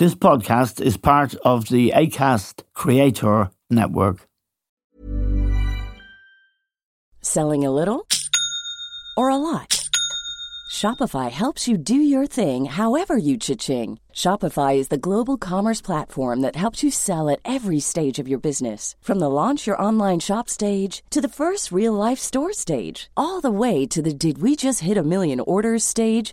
This podcast is part of the ACAST Creator Network. Selling a little or a lot? Shopify helps you do your thing however you cha-ching. Shopify is the global commerce platform that helps you sell at every stage of your business. From the launch your online shop stage to the first real life store stage, all the way to the did we just hit a million orders stage.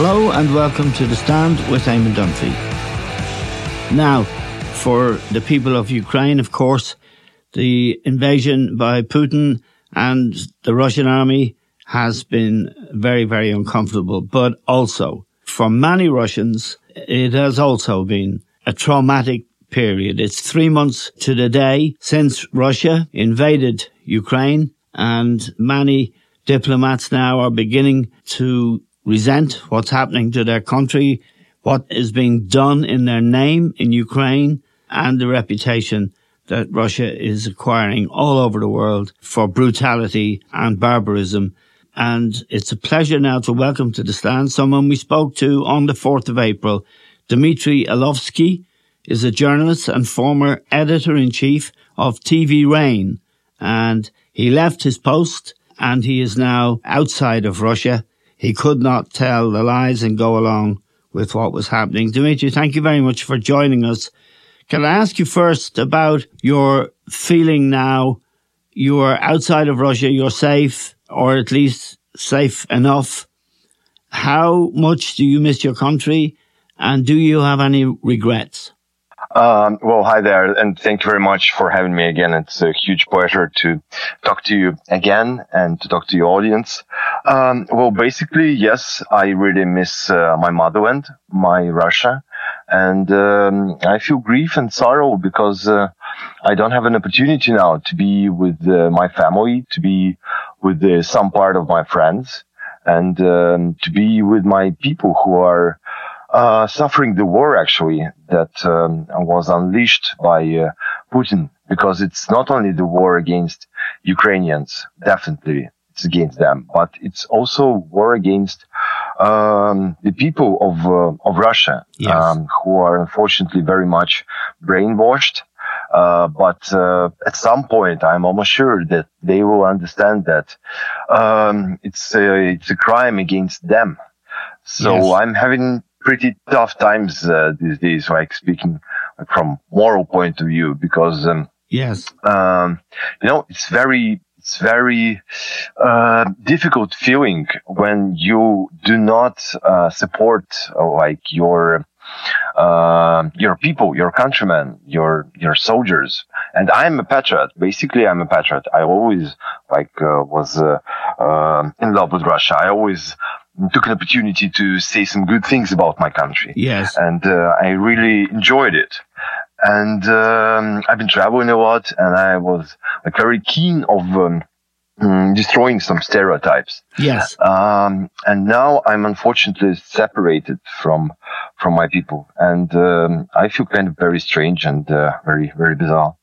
Hello and welcome to The Stand with Eamon Dunphy. Now, for the people of Ukraine, of course, the invasion by Putin and the Russian army has been very, very uncomfortable. But also, for many Russians, it has also been a traumatic period. It's three months to the day since Russia invaded Ukraine and many diplomats now are beginning to resent what's happening to their country, what is being done in their name in Ukraine, and the reputation that Russia is acquiring all over the world for brutality and barbarism. And it's a pleasure now to welcome to the stand someone we spoke to on the 4th of April. Dmitry Elovsky is a journalist and former editor in chief of TV Rain. And he left his post and he is now outside of Russia he could not tell the lies and go along with what was happening. Dimitri, thank you very much for joining us. Can I ask you first about your feeling now? You are outside of Russia, you're safe, or at least safe enough. How much do you miss your country? And do you have any regrets? Um, well, hi there, and thank you very much for having me again. It's a huge pleasure to talk to you again and to talk to your audience. Um, well, basically, yes, I really miss uh, my motherland, my Russia, and um, I feel grief and sorrow because uh, I don't have an opportunity now to be with uh, my family, to be with uh, some part of my friends, and um, to be with my people who are uh, suffering the war actually that um, was unleashed by uh, Putin because it's not only the war against Ukrainians, definitely it's against them, but it's also war against um, the people of uh, of Russia yes. um, who are unfortunately very much brainwashed. Uh, but uh, at some point, I'm almost sure that they will understand that um, it's a, it's a crime against them. So yes. I'm having pretty tough times uh, these days, like speaking from moral point of view, because um, yes, um, you know, it's very it's very uh, difficult feeling when you do not uh, support uh, like your uh, your people, your countrymen, your your soldiers. And I'm a patriot. Basically, I'm a patriot. I always like uh, was uh, uh in love with Russia. I always took an opportunity to say some good things about my country. Yes. And uh, I really enjoyed it. And um, I've been traveling a lot, and I was like very keen of um, mm, destroying some stereotypes. Yes. Um, and now I'm unfortunately separated from from my people, and um, I feel kind of very strange and uh, very very bizarre.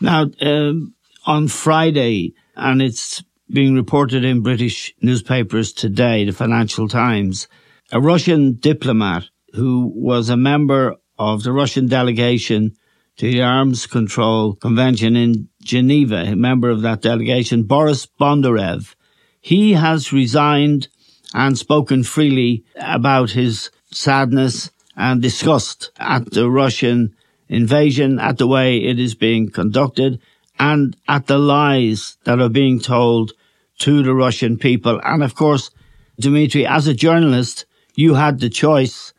Now, um, on Friday, and it's being reported in British newspapers today, the Financial Times, a Russian diplomat who was a member of the Russian delegation to the Arms Control Convention in Geneva, a member of that delegation, Boris Bondarev, he has resigned and spoken freely about his sadness and disgust at the Russian invasion, at the way it is being conducted, and at the lies that are being told to the Russian people. And of course, Dmitry, as a journalist, you had the choice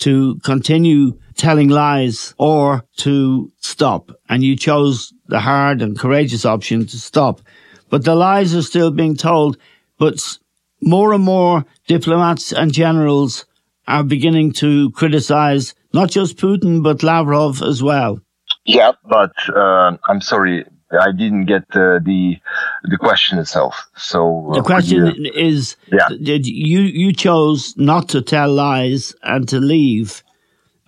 to continue telling lies or to stop. And you chose the hard and courageous option to stop. But the lies are still being told. But more and more diplomats and generals are beginning to criticize not just Putin, but Lavrov as well. Yeah, but uh, I'm sorry, I didn't get uh, the the question itself. So uh, the question you, is: yeah. Did you you chose not to tell lies and to leave,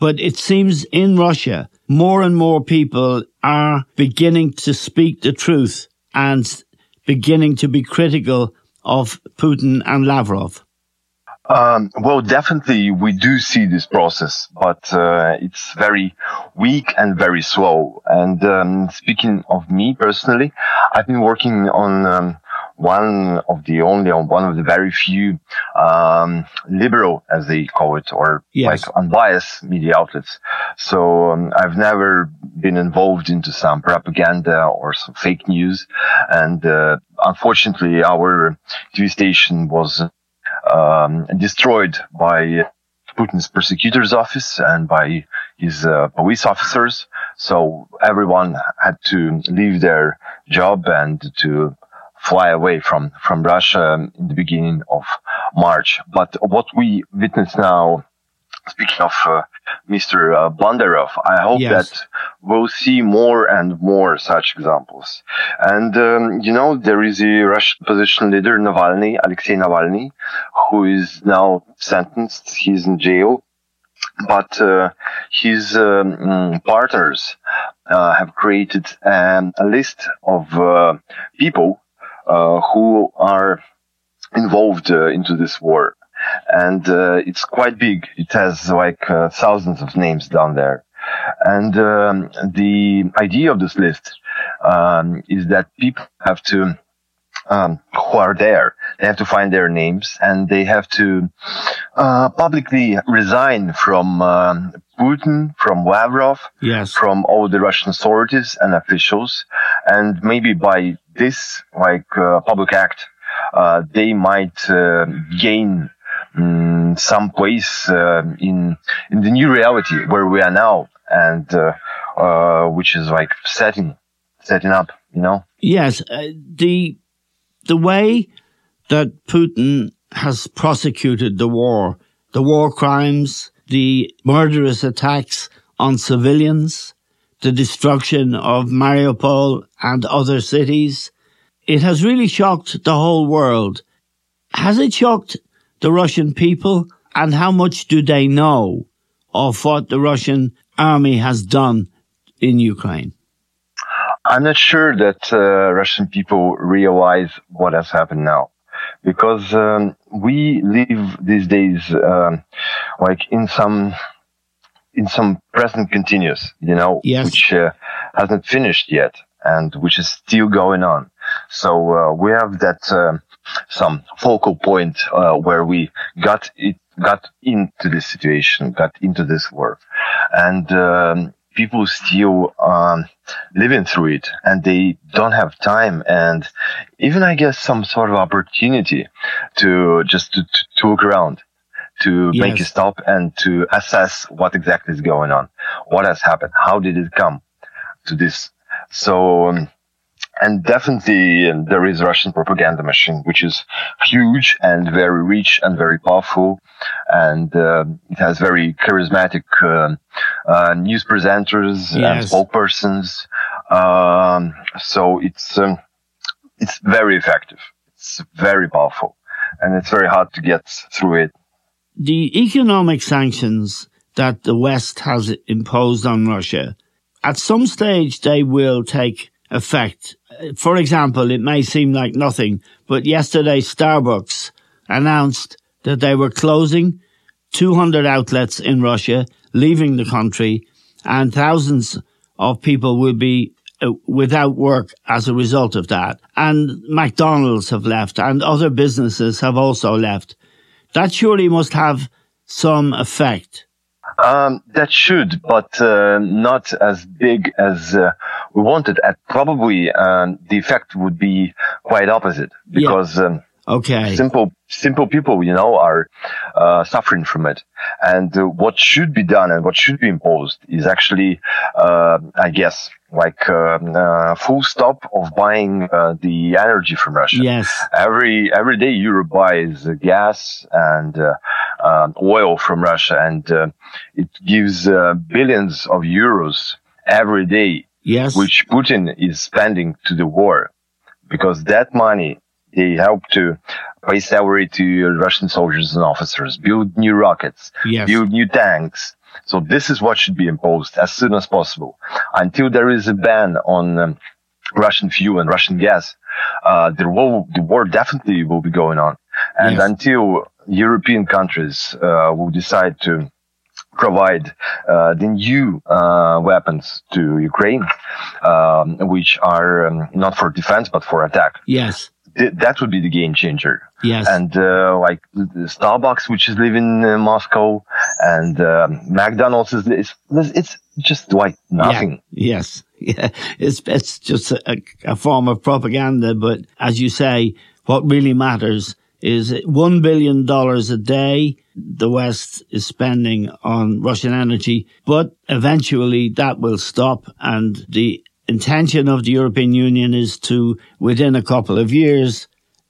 but it seems in Russia more and more people are beginning to speak the truth and beginning to be critical of Putin and Lavrov. Um, well, definitely we do see this process, but uh, it's very weak and very slow. And um, speaking of me personally, I've been working on um, one of the only, on one of the very few um, liberal, as they call it, or yes. like unbiased media outlets. So um, I've never been involved into some propaganda or some fake news, and uh, unfortunately, our TV station was um, destroyed by Putin's persecutors office and by his uh, police officers. So everyone had to leave their job and to fly away from, from Russia in the beginning of March. But what we witness now speaking of uh, Mr. Uh, Bondarov, I hope yes. that we'll see more and more such examples. And, um, you know, there is a Russian opposition leader, Navalny, Alexei Navalny, who is now sentenced. He's in jail. But uh, his um, partners uh, have created um, a list of uh, people uh, who are involved into this war and uh, it's quite big. It has like uh, thousands of names down there. And um, the idea of this list um, is that people have to, um, who are there, they have to find their names and they have to uh, publicly resign from um, Putin, from Lavrov, yes. from all the Russian authorities and officials, and maybe by this like uh, public act, uh, they might uh, gain um, some place uh, in in the new reality where we are now, and uh, uh, which is like setting setting up. You know. Yes, uh, the the way that Putin has prosecuted the war, the war crimes, the murderous attacks on civilians, the destruction of Mariupol and other cities. It has really shocked the whole world. Has it shocked the Russian people and how much do they know of what the Russian army has done in Ukraine? I'm not sure that uh, Russian people realize what has happened now because um, we live these days um, like in some in some present continuous, you know, yes. which uh, hasn't finished yet and which is still going on. So uh, we have that uh, some focal point uh, where we got it got into this situation, got into this war, and um, people still um, living through it, and they don't have time and even I guess some sort of opportunity to just to, to, to look around. To yes. make a stop and to assess what exactly is going on, what has happened, how did it come to this? So um, and definitely um, there is Russian propaganda machine, which is huge and very rich and very powerful. And uh, it has very charismatic uh, uh, news presenters yes. and spokespersons. Um, so it's um, it's very effective. It's very powerful, and it's very hard to get through it. The economic sanctions that the West has imposed on Russia, at some stage they will take effect for example, it may seem like nothing, but yesterday Starbucks announced that they were closing 200 outlets in Russia, leaving the country, and thousands of people will be uh, without work as a result of that. And McDonald's have left and other businesses have also left. That surely must have some effect. Um, that should, but uh, not as big as uh, we wanted. And probably um, the effect would be quite opposite because yeah. um, okay, simple simple people, you know, are uh, suffering from it. And uh, what should be done and what should be imposed is actually, uh, I guess, like um, uh, full stop of buying uh, the energy from Russia. Yes. Every every day Europe buys gas and uh, um, oil from Russia, and it gives billions of euros every day. Yes. Which Putin is spending to the war, because that money they help to pay salary to Russian soldiers and officers, build new rockets, yes. build new tanks. So this is what should be imposed as soon as possible. Until there is a ban on um, Russian fuel and Russian gas, uh, the war, the war definitely will be going on. And yes. until European countries uh, will decide to provide uh, the new uh, weapons to Ukraine, um, which are um, not for defense but for attack. Yes that would be the game changer. Yes. And uh, like Starbucks, which is living in Moscow, and uh, McDonald's is it's, it's just like nothing. Yeah. Yes. Yeah. It's it's just a, a form of propaganda. But as you say, what really matters is one billion dollars a day the West is spending on Russian energy, but eventually that will stop and the intention of the European Union is to, within a couple of years,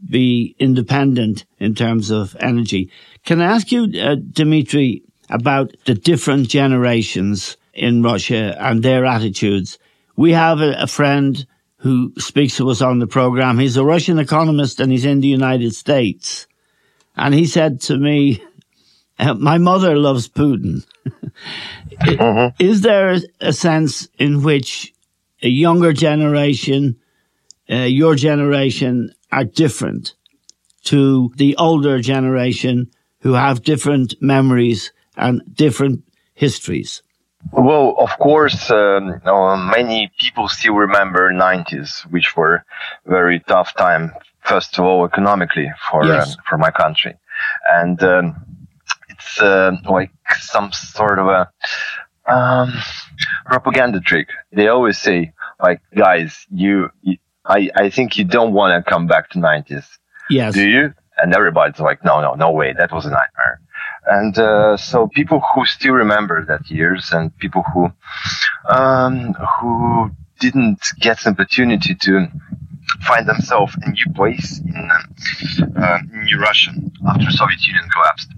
be independent in terms of energy. Can I ask you, uh, Dimitri, about the different generations in Russia and their attitudes? We have a, a friend who speaks to us on the program. He's a Russian economist and he's in the United States. And he said to me, uh, my mother loves Putin. mm-hmm. Is there a sense in which a younger generation, uh, your generation are different to the older generation who have different memories and different histories? Well, of course, um, uh, many people still remember 90s, which were very tough time. First of all, economically for yes. uh, for my country, and um, it's uh, like some sort of a um, propaganda trick. They always say, like, guys, you, you I, I think you don't want to come back to 90s. Yes. Do you? And everybody's like, no, no, no way. That was a nightmare. And, uh, so people who still remember that years and people who, um, who didn't get an opportunity to find themselves a new place in, uh, New Russia after Soviet Union collapsed,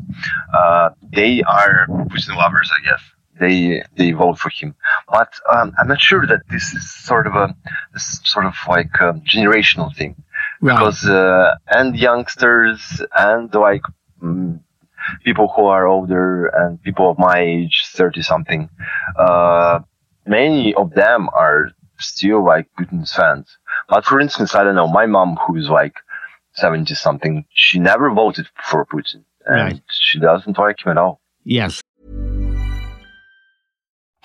uh, they are Putin lovers, I guess they they vote for him. But um, I'm not sure that this is sort of a sort of like a generational thing right. because uh, and youngsters and like mm, people who are older and people of my age, thirty something, uh, many of them are still like Putin's fans. But for instance, I don't know, my mom who's like seventy something, she never voted for Putin, and right. she doesn't like him at all. Yes.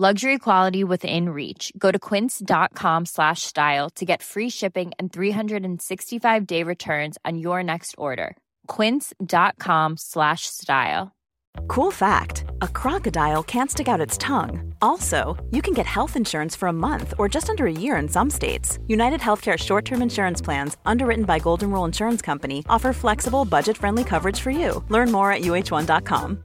Luxury quality within reach. Go to quince.com slash style to get free shipping and 365 day returns on your next order. Quince.com slash style. Cool fact a crocodile can't stick out its tongue. Also, you can get health insurance for a month or just under a year in some states. United Healthcare short term insurance plans, underwritten by Golden Rule Insurance Company, offer flexible, budget friendly coverage for you. Learn more at uh1.com.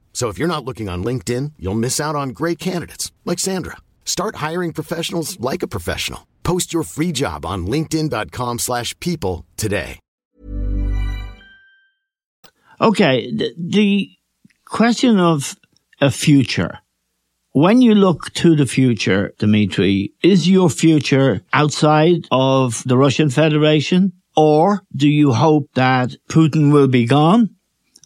So if you're not looking on LinkedIn, you'll miss out on great candidates like Sandra. Start hiring professionals like a professional. Post your free job on linkedin.com/people today. Okay, the, the question of a future. When you look to the future, Dmitry, is your future outside of the Russian Federation? Or do you hope that Putin will be gone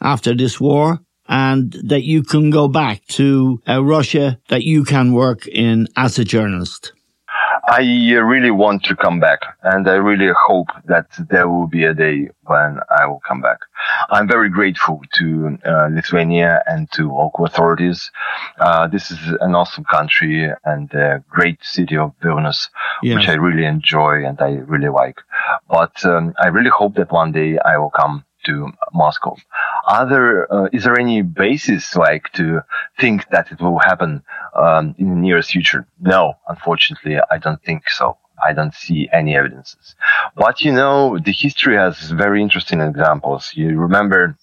after this war and that you can go back to a Russia that you can work in as a journalist? I uh, really want to come back and I really hope that there will be a day when I will come back. I'm very grateful to uh, Lithuania and to local authorities. Uh, this is an awesome country and a great city of Vilnius, Yes. which I really enjoy and I really like. But um, I really hope that one day I will come to Moscow. Other, uh, is there any basis like to think that it will happen um, in the nearest future? No, unfortunately, I don't think so. I don't see any evidences. But you know, the history has very interesting examples. You remember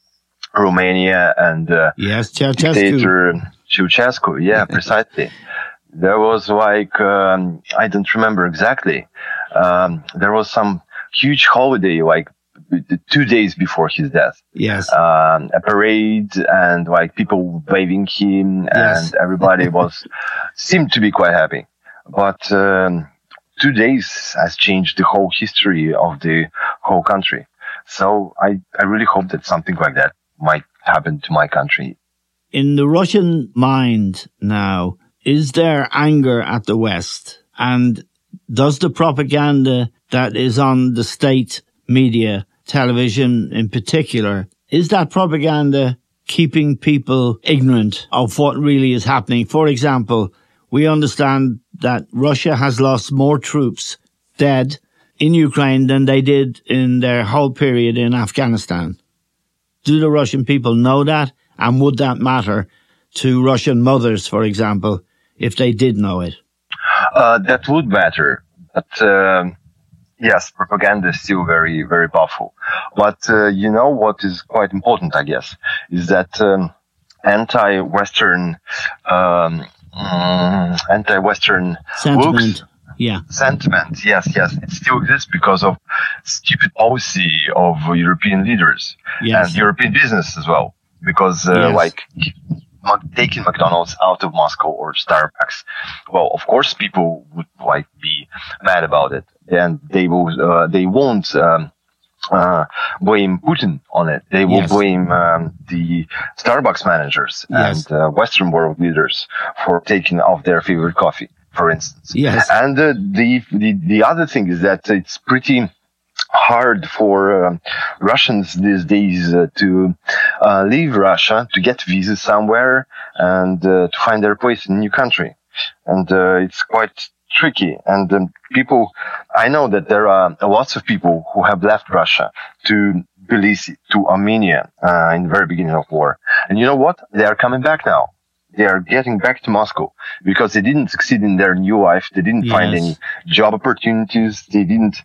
Romania and uh, Yes, Ceausescu. dictator Ceausescu. Yeah, precisely. There was like um, I don't remember exactly. Um, there was some huge holiday like two days before his death. Yes. Um, a parade and like people waving him Yes. and everybody was seemed to be quite happy. But um, two days has changed the whole history of the whole country. So I, I really hope that something like that might happen to my country in the Russian mind now, is there anger at the West? And does the propaganda that is on the state media, television in particular, is that propaganda keeping people ignorant of what really is happening? For example, we understand that Russia has lost more troops dead in Ukraine than they did in their whole period in Afghanistan. Do the Russian people know that? And would that matter to Russian mothers, for example, if they did know it? Uh, that would matter, but um, yes, propaganda is still very, very powerful. But uh, you know what is quite important, I guess, is that um, anti-Western, um, mm, anti-Western Sentiment. books Yeah. sentiment. Yes, yes, it still exists because of stupid policy of European leaders Yes. and European business as well. Because uh, Yes. like taking McDonald's out of Moscow or Starbucks, well, of course, people would like be mad about it, and they will uh, they won't. Um, uh, blame Putin on it. They will Yes. blame um, the Starbucks managers Yes. and uh, Western world leaders for taking off their favorite coffee, for instance. Yes. And uh, the, the the other thing is that it's pretty hard for um, Russians these days uh, to uh, leave Russia to get visas somewhere and uh, to find their place in a new country, and uh, it's quite tricky. And um, people, I know that there are lots of people who have left Russia to Tbilisi, to Armenia uh, in the very beginning of war, and you know what? They are coming back now. They are getting back to Moscow because they didn't succeed in their new life. They didn't find any job opportunities. They didn't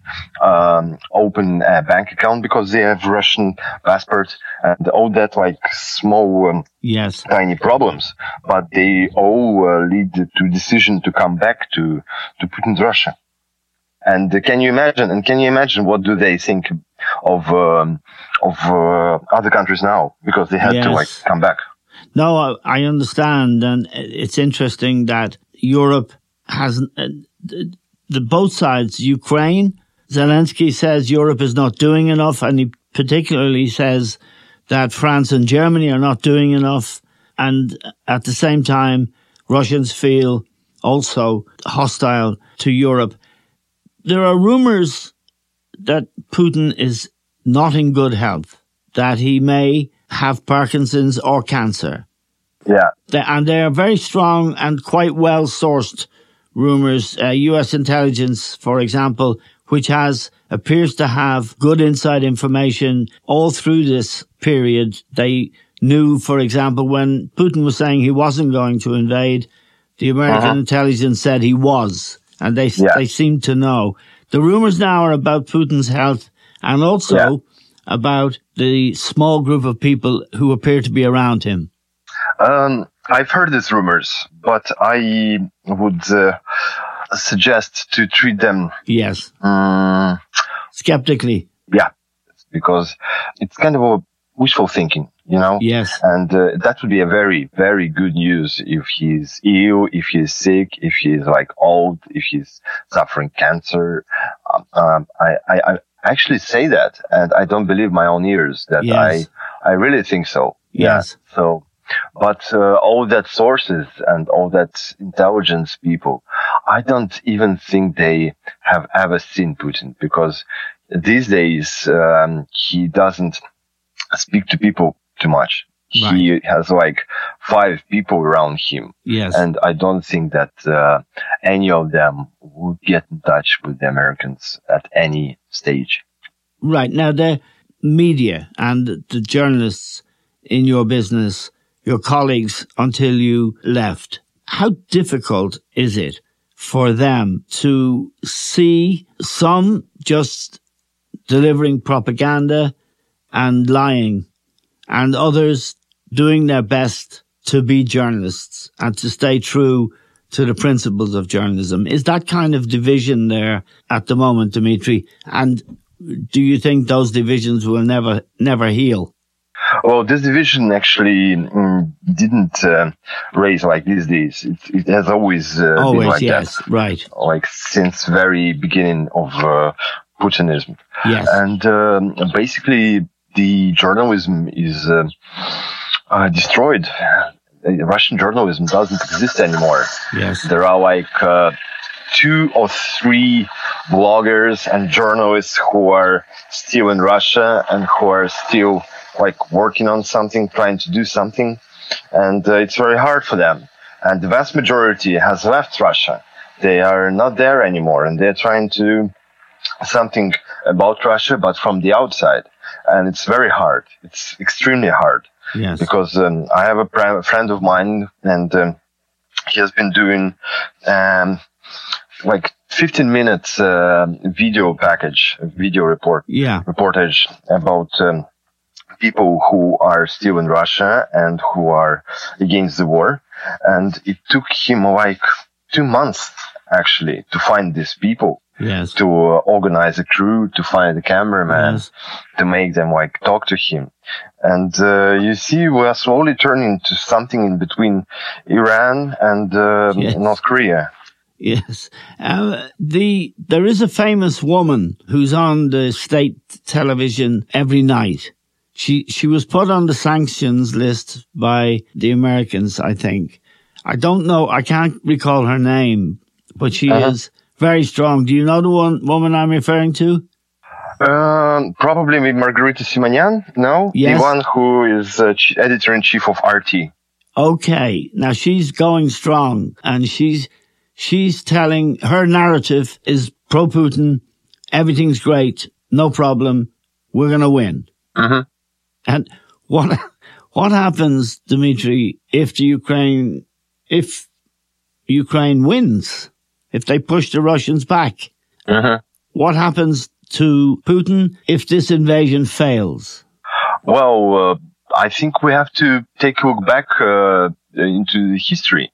um, open a bank account because they have Russian passports and all that like small um, Yes. tiny problems. But they all uh, lead to decision to come back to to Putin's Russia. And uh, can you imagine? And can you imagine what do they think of um, of uh, other countries now because they had to like come back? No, I, I understand, and it's interesting that Europe has uh, the, both sides. Ukraine, Zelensky says Europe is not doing enough, and he particularly says that France and Germany are not doing enough. And at the same time, Russians feel also hostile to Europe. There are rumors that Putin is not in good health, that he may have Parkinson's or cancer. Yeah. and they are very strong and quite well sourced rumors. Uh, U.S. intelligence, for example, which has appears to have good inside information all through this period. They knew, for example, when Putin was saying he wasn't going to invade, the American Uh-huh. intelligence said he was, and they Yeah. they seem to know. The rumors now are about Putin's health and also Yeah. about the small group of people who appear to be around him. Um, I've heard these rumors, but I would uh, suggest to treat them, Yes, um, skeptically. yeah, because it's kind of a wishful thinking, you know? Yes, And uh, that would be a very, very good news if he's ill, if he's sick, if he's like old, if he's suffering cancer. Um, um, I, I, I actually say that, and I don't believe my own ears that Yes. I, I really think so. Yes. Yeah. So, but uh, all that sources and all that intelligence people, I don't even think they have ever seen Putin because these days um, he doesn't speak to people too much. He has like five people around him, yes. and I don't think that uh, any of them would get in touch with the Americans at any stage. Right. Now, the media and the journalists in your business, your colleagues until you left, how difficult is it for them to see some just delivering propaganda and lying and others doing their best to be journalists and to stay true to the principles of journalism. Is that kind of division there at the moment, Dimitri? And do you think those divisions will never, never heal? Well, this division actually mm, didn't uh, raise like these days. It, it has always uh, been like yes, that, right. like since very beginning of uh, Putinism. Yes. And um, basically, the journalism is uh, uh, destroyed. Russian journalism doesn't exist anymore. yes. There are like uh, two or three bloggers and journalists who are still in Russia and who are still like working on something, trying to do something. And uh, it's very hard for them. And the vast majority has left Russia. They are not there anymore and they're trying to do something about Russia, but from the outside. And it's very hard. It's extremely hard Yes. because um, I have a, a friend of mine and um, he has been doing um, like 15 minutes uh, video package, video report, Yeah. reportage about um, people who are still in Russia and who are against the war. And it took him like two months actually to find these people Yes. to uh, organize a crew, to find a cameraman, Yes. to make them like talk to him. And uh, you see, we are slowly turning to something in between Iran and uh, Yes. North Korea. Yes. Uh, the there is a famous woman who's on the state television every night. She she was put on the sanctions list by the Americans, I think. I don't know. I can't recall her name, but she Uh-huh. is very strong. Do you know the one woman I'm referring to? Um, probably with Margarita Simonyan, no? Yes. The one who is uh, editor in chief of RT. Okay. Now she's going strong and she's, she's telling her narrative is pro Putin. Everything's great. No problem. We're going to win. Mhm. And what, what happens, Dmitry, if the Ukraine, if Ukraine wins, if they push the Russians back? Mhm. What happens to Putin if this invasion fails? Well, uh, I think we have to take a look back uh, into the history.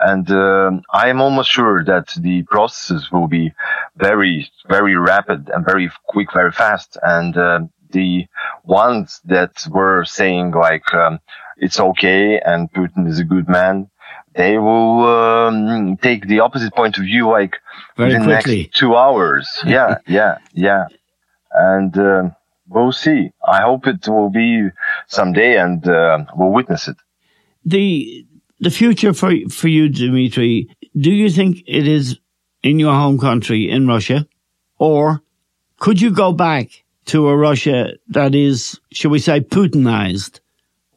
And um I am almost sure that the processes will be very, very rapid and very quick, very fast. And uh, the ones that were saying like um, it's okay and Putin is a good man, they will um, take the opposite point of view, like Very the quickly. next two hours. Yeah, yeah, yeah. And um, we'll see. I hope it will be someday, and uh, we'll witness it. the the future for for you, Dmitry. Do you think it is in your home country, in Russia, or could you go back to a Russia that is, shall we say, Putinized,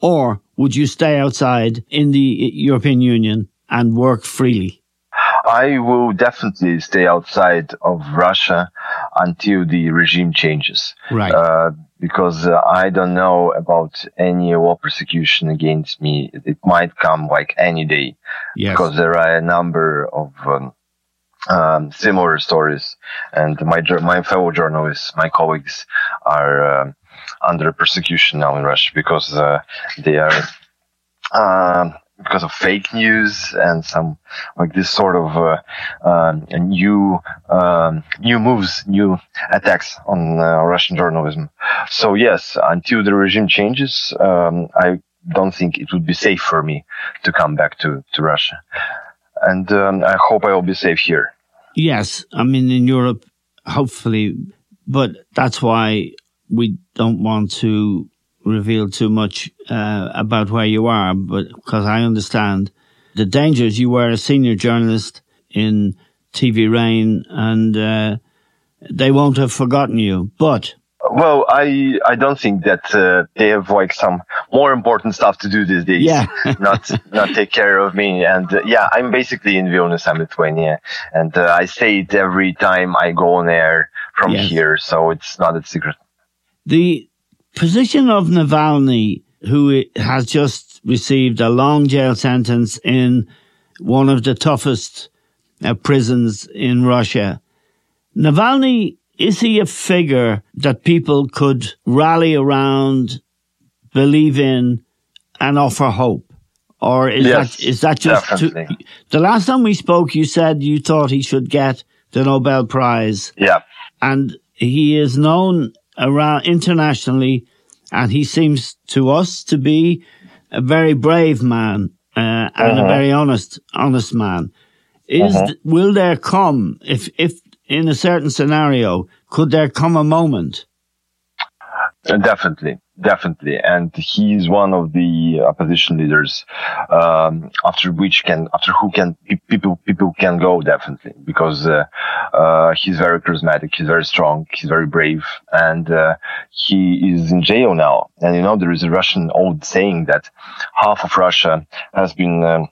Or would you stay outside in the European Union and work freely? I will definitely stay outside of Russia until the regime changes. Right. Uh, because uh, I don't know about any war persecution against me. It might come like any day. Yes. Because there are a number of um, um, similar stories, and my my fellow journalists, my colleagues, are uh, under persecution now in Russia because uh, they are. Uh, because of fake news and some like this sort of uh, uh, new um, new moves, new attacks on uh, Russian journalism. So yes, until the regime changes, um, I don't think it would be safe for me to come back to to Russia, and um, I hope I will be safe here. Yes, I mean in Europe, hopefully, but that's why we don't want to reveal too much uh, about where you are, but because I understand the dangers. You were a senior journalist in TV Rain, and uh, they won't have forgotten you. But well, I I don't think that uh, they have like some more important stuff to do these days. Yeah. not not take care of me. And uh, yeah, I'm basically in Vilnius, I'm Lithuania, and uh, I say it every time I go on air from Yes. here, so it's not a secret. the position of Navalny, who has just received a long jail sentence in one of the toughest uh, prisons in Russia. Navalny, is he a figure that people could rally around, believe in, and offer hope? Or is Yes, that is that just too, the last time we spoke? You said you thought he should get the Nobel Prize Yeah. and he is known around internationally, and he seems to us to be a very brave man uh, and a very honest, honest man. Is th- will there come if if in a certain scenario could there come a moment? Uh, Definitely, definitely, and he's one of the opposition leaders um, after which can after who can people people can go definitely because uh, uh, he's very charismatic, he's very strong, he's very brave, and uh, he is in jail now. And you know there is a Russian old saying that half of Russia has been. Um,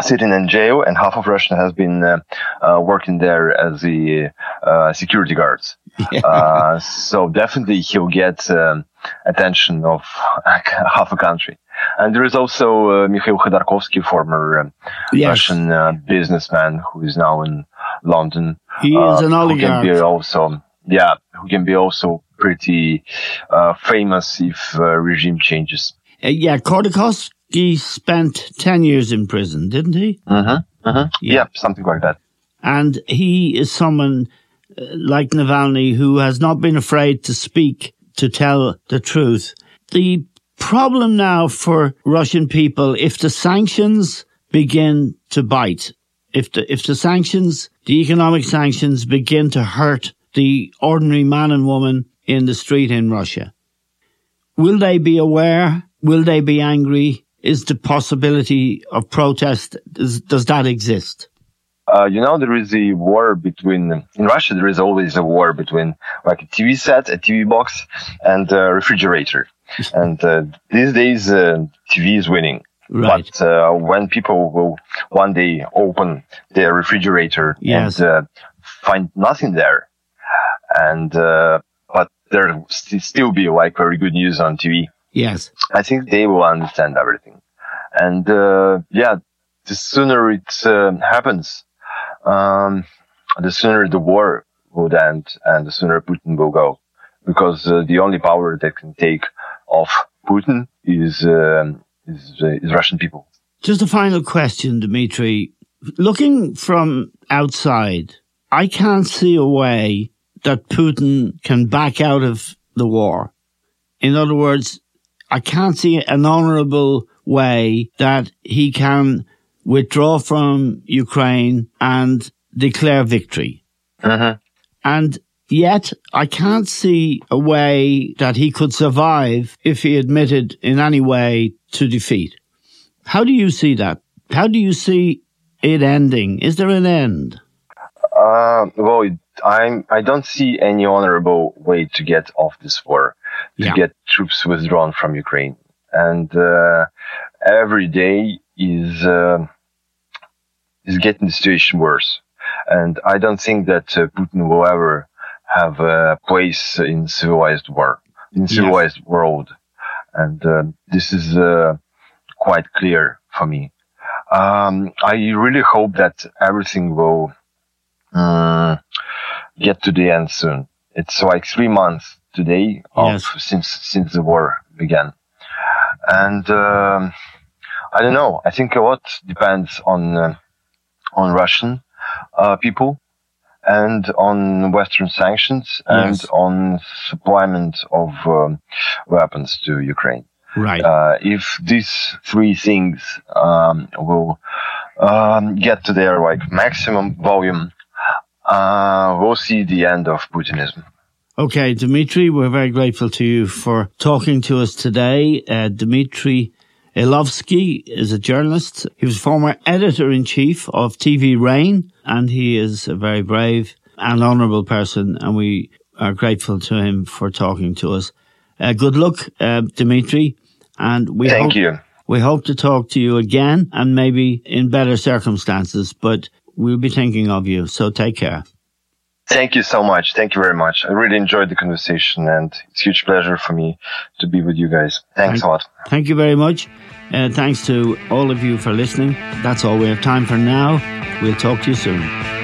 sitting in jail, and half of Russia has been uh, uh, working there as the uh, security guards. Uh, so definitely he'll get um, attention of half a country. And there is also uh, Mikhail Khodorkovsky, former um, Yes. Russian uh, businessman who is now in London. He is an Who can be oligarch. also, yeah, who can be also pretty uh, famous if uh, regime changes. Uh, yeah, Khodorkovsky spent ten years in prison, didn't he? Mm-hmm. Mm-hmm. Yeah. yeah, something like that. and he is someone uh, like Navalny who has not been afraid to speak to tell the truth. The problem now for Russian people, if the sanctions begin to bite, if the if the sanctions, the economic sanctions begin to hurt the ordinary man and woman in the street in Russia, will they be aware? Will they be angry? Is the possibility of protest does, does that exist? Uh, you know, there is a war between, in Russia, there is always a war between like a TV set, a TV box, and a refrigerator. and uh, these days, uh, TV is winning. Right. But uh, when people will one day open their refrigerator Yes. and uh, find nothing there, and uh, but there st- still be like very good news on TV, Yes. I think they will understand everything. And uh, yeah, the sooner it uh, happens, um, the sooner the war would end, and the sooner Putin will go, because uh, the only power that can take off Putin is um, is, uh, is Russian people. Just a final question, Dmitry. Looking from outside, I can't see a way that Putin can back out of the war. In other words, I can't see an honorable way that he can withdraw from Ukraine and declare victory. Mhm. And yet I can't see a way that he could survive if he admitted in any way to defeat. How do you see that? How do you see it ending? Is there an end? Uh, well, I'm I don't see any honorable way to get off this war, to Yeah. get troops withdrawn from Ukraine. and uh, every day is uh, is getting the situation worse. And I don't think that uh, Putin will ever have a place in civilized war, in civilized yes. world, and uh, this is uh, quite clear for me. Um, I really hope that everything will um, get to the end soon. It's like three months today of, yes. since since the war began, and um, I don't know. I think a lot depends on uh, on Russian uh, people and on Western sanctions and yes. on supplyment of um, weapons to Ukraine. Right. Uh, if these three things um, will um, get to their like maximum volume, uh, we'll see the end of Putinism. Okay, Dmitry, we're very grateful to you for talking to us today. Uh, Dmitry Elovsky is a journalist. He was former editor in chief of TV Rain, and he is a very brave and honourable person, and we are grateful to him for talking to us. Uh, good luck, uh, Dimitri, and we thank hope, you. We hope to talk to you again, and maybe in better circumstances. But we'll be thinking of you. So take care. Thank you so much. Thank you very much. I really enjoyed the conversation and it's a huge pleasure for me to be with you guys. Thanks thank, a lot. Thank you very much. Uh, thanks to all of you for listening. That's all we have time for now. We'll talk to you soon.